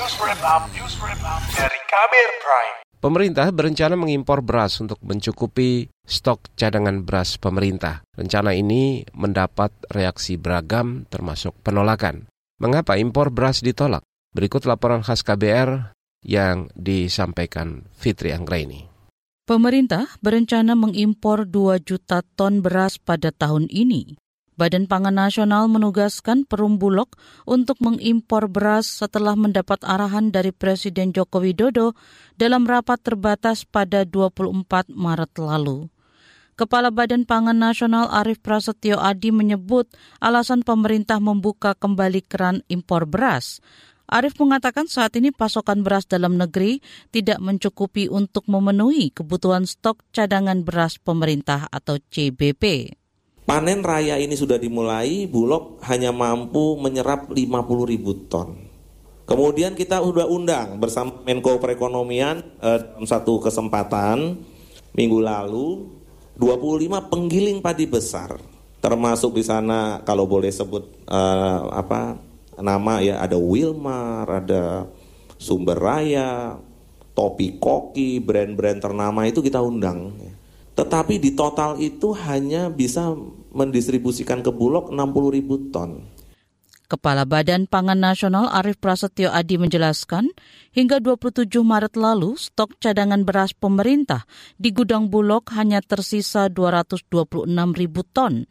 News Wrap Up, News Wrap Up dari Kabir Prime. Pemerintah berencana mengimpor beras untuk mencukupi stok cadangan beras pemerintah. Rencana ini mendapat reaksi beragam termasuk penolakan. Mengapa impor beras ditolak? Berikut laporan khas KBR yang disampaikan Fitri Anggraini. Pemerintah berencana mengimpor 2 juta ton beras pada tahun ini. Badan Pangan Nasional menugaskan Perum Bulog untuk mengimpor beras setelah mendapat arahan dari Presiden Joko Widodo dalam rapat terbatas pada 24 Maret lalu. Kepala Badan Pangan Nasional Arief Prasetyo Adi menyebut alasan pemerintah membuka kembali keran impor beras. Arief mengatakan saat ini pasokan beras dalam negeri tidak mencukupi untuk memenuhi kebutuhan stok cadangan beras pemerintah atau CBP. Panen raya ini sudah dimulai, Bulog hanya mampu menyerap 50 ribu ton. Kemudian kita sudah undang bersama Menko Perekonomian eh, dalam satu kesempatan minggu lalu 25 penggiling padi besar termasuk di sana kalau boleh sebut eh, apa nama ya ada Wilmar, ada Sumber Raya, Topi Koki, brand-brand ternama itu kita undang. Tetapi di total itu hanya bisa mendistribusikan ke Bulog 60 ribu ton. Kepala Badan Pangan Nasional Arief Prasetyo Adi menjelaskan, hingga 27 Maret lalu stok cadangan beras pemerintah di gudang Bulog hanya tersisa 226 ribu ton.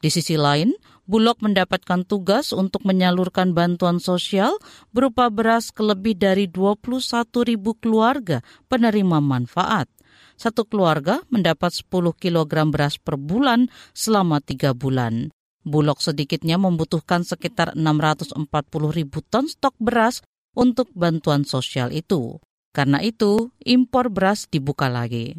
Di sisi lain, Bulog mendapatkan tugas untuk menyalurkan bantuan sosial berupa beras ke lebih dari 21 ribu keluarga penerima manfaat satu keluarga mendapat 10 kg beras per bulan selama tiga bulan. Bulog sedikitnya membutuhkan sekitar 640 ribu ton stok beras untuk bantuan sosial itu. Karena itu, impor beras dibuka lagi.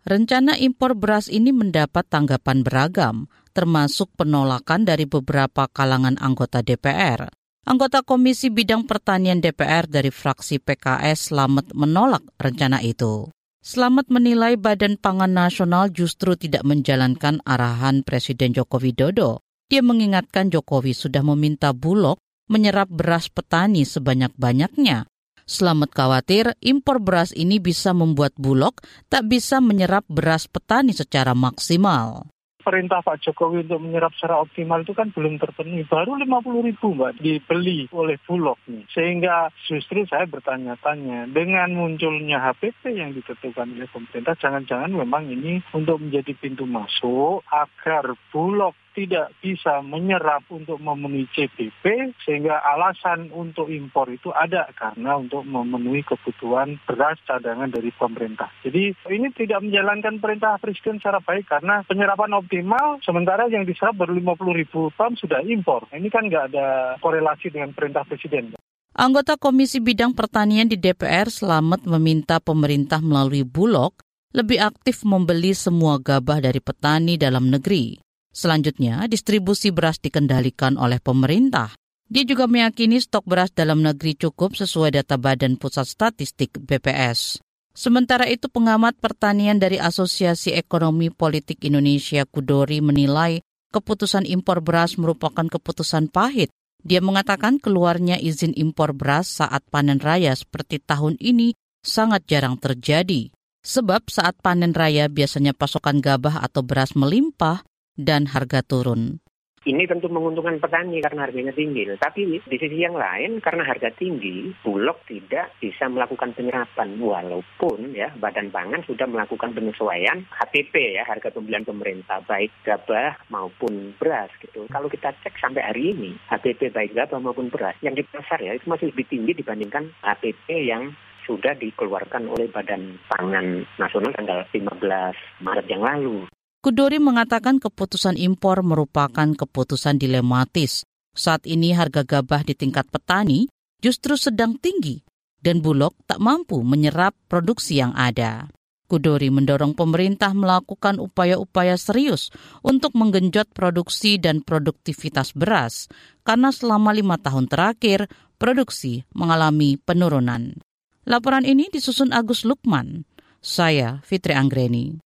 Rencana impor beras ini mendapat tanggapan beragam, termasuk penolakan dari beberapa kalangan anggota DPR. Anggota Komisi Bidang Pertanian DPR dari fraksi PKS Slamet menolak rencana itu. Selamat menilai Badan Pangan Nasional justru tidak menjalankan arahan Presiden Joko Widodo. Dia mengingatkan Jokowi sudah meminta Bulog menyerap beras petani sebanyak-banyaknya. Selamat khawatir impor beras ini bisa membuat Bulog tak bisa menyerap beras petani secara maksimal perintah Pak Jokowi untuk menyerap secara optimal itu kan belum terpenuhi. Baru 50 ribu Mbak dibeli oleh Bulog nih. Sehingga justru saya bertanya-tanya dengan munculnya HPP yang ditentukan oleh pemerintah, jangan-jangan memang ini untuk menjadi pintu masuk agar Bulog tidak bisa menyerap untuk memenuhi CPP sehingga alasan untuk impor itu ada karena untuk memenuhi kebutuhan beras cadangan dari pemerintah. Jadi ini tidak menjalankan perintah Presiden secara baik karena penyerapan optimal sementara yang diserap baru 50 ribu ton sudah impor. Ini kan nggak ada korelasi dengan perintah Presiden. Anggota Komisi Bidang Pertanian di DPR Selamat meminta pemerintah melalui Bulog lebih aktif membeli semua gabah dari petani dalam negeri. Selanjutnya, distribusi beras dikendalikan oleh pemerintah. Dia juga meyakini stok beras dalam negeri cukup sesuai data Badan Pusat Statistik BPS. Sementara itu pengamat pertanian dari Asosiasi Ekonomi Politik Indonesia Kudori menilai keputusan impor beras merupakan keputusan pahit. Dia mengatakan keluarnya izin impor beras saat panen raya seperti tahun ini sangat jarang terjadi. Sebab saat panen raya biasanya pasokan gabah atau beras melimpah dan harga turun. Ini tentu menguntungkan petani karena harganya tinggi. Tapi di sisi yang lain karena harga tinggi, Bulog tidak bisa melakukan penyerapan walaupun ya Badan Pangan sudah melakukan penyesuaian HPP ya harga pembelian pemerintah baik gabah maupun beras gitu. Kalau kita cek sampai hari ini HPP baik gabah maupun beras yang di pasar ya itu masih lebih tinggi dibandingkan HPP yang sudah dikeluarkan oleh Badan Pangan Nasional tanggal 15 Maret yang lalu. Kudori mengatakan keputusan impor merupakan keputusan dilematis. Saat ini harga gabah di tingkat petani justru sedang tinggi dan Bulog tak mampu menyerap produksi yang ada. Kudori mendorong pemerintah melakukan upaya-upaya serius untuk menggenjot produksi dan produktivitas beras, karena selama lima tahun terakhir produksi mengalami penurunan. Laporan ini disusun Agus Lukman. Saya Fitri Anggreni.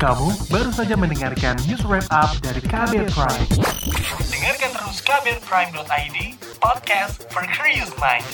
Kamu baru saja mendengarkan news wrap up dari Kabel Prime. Dengarkan terus kbrprime.id, podcast for curious mind.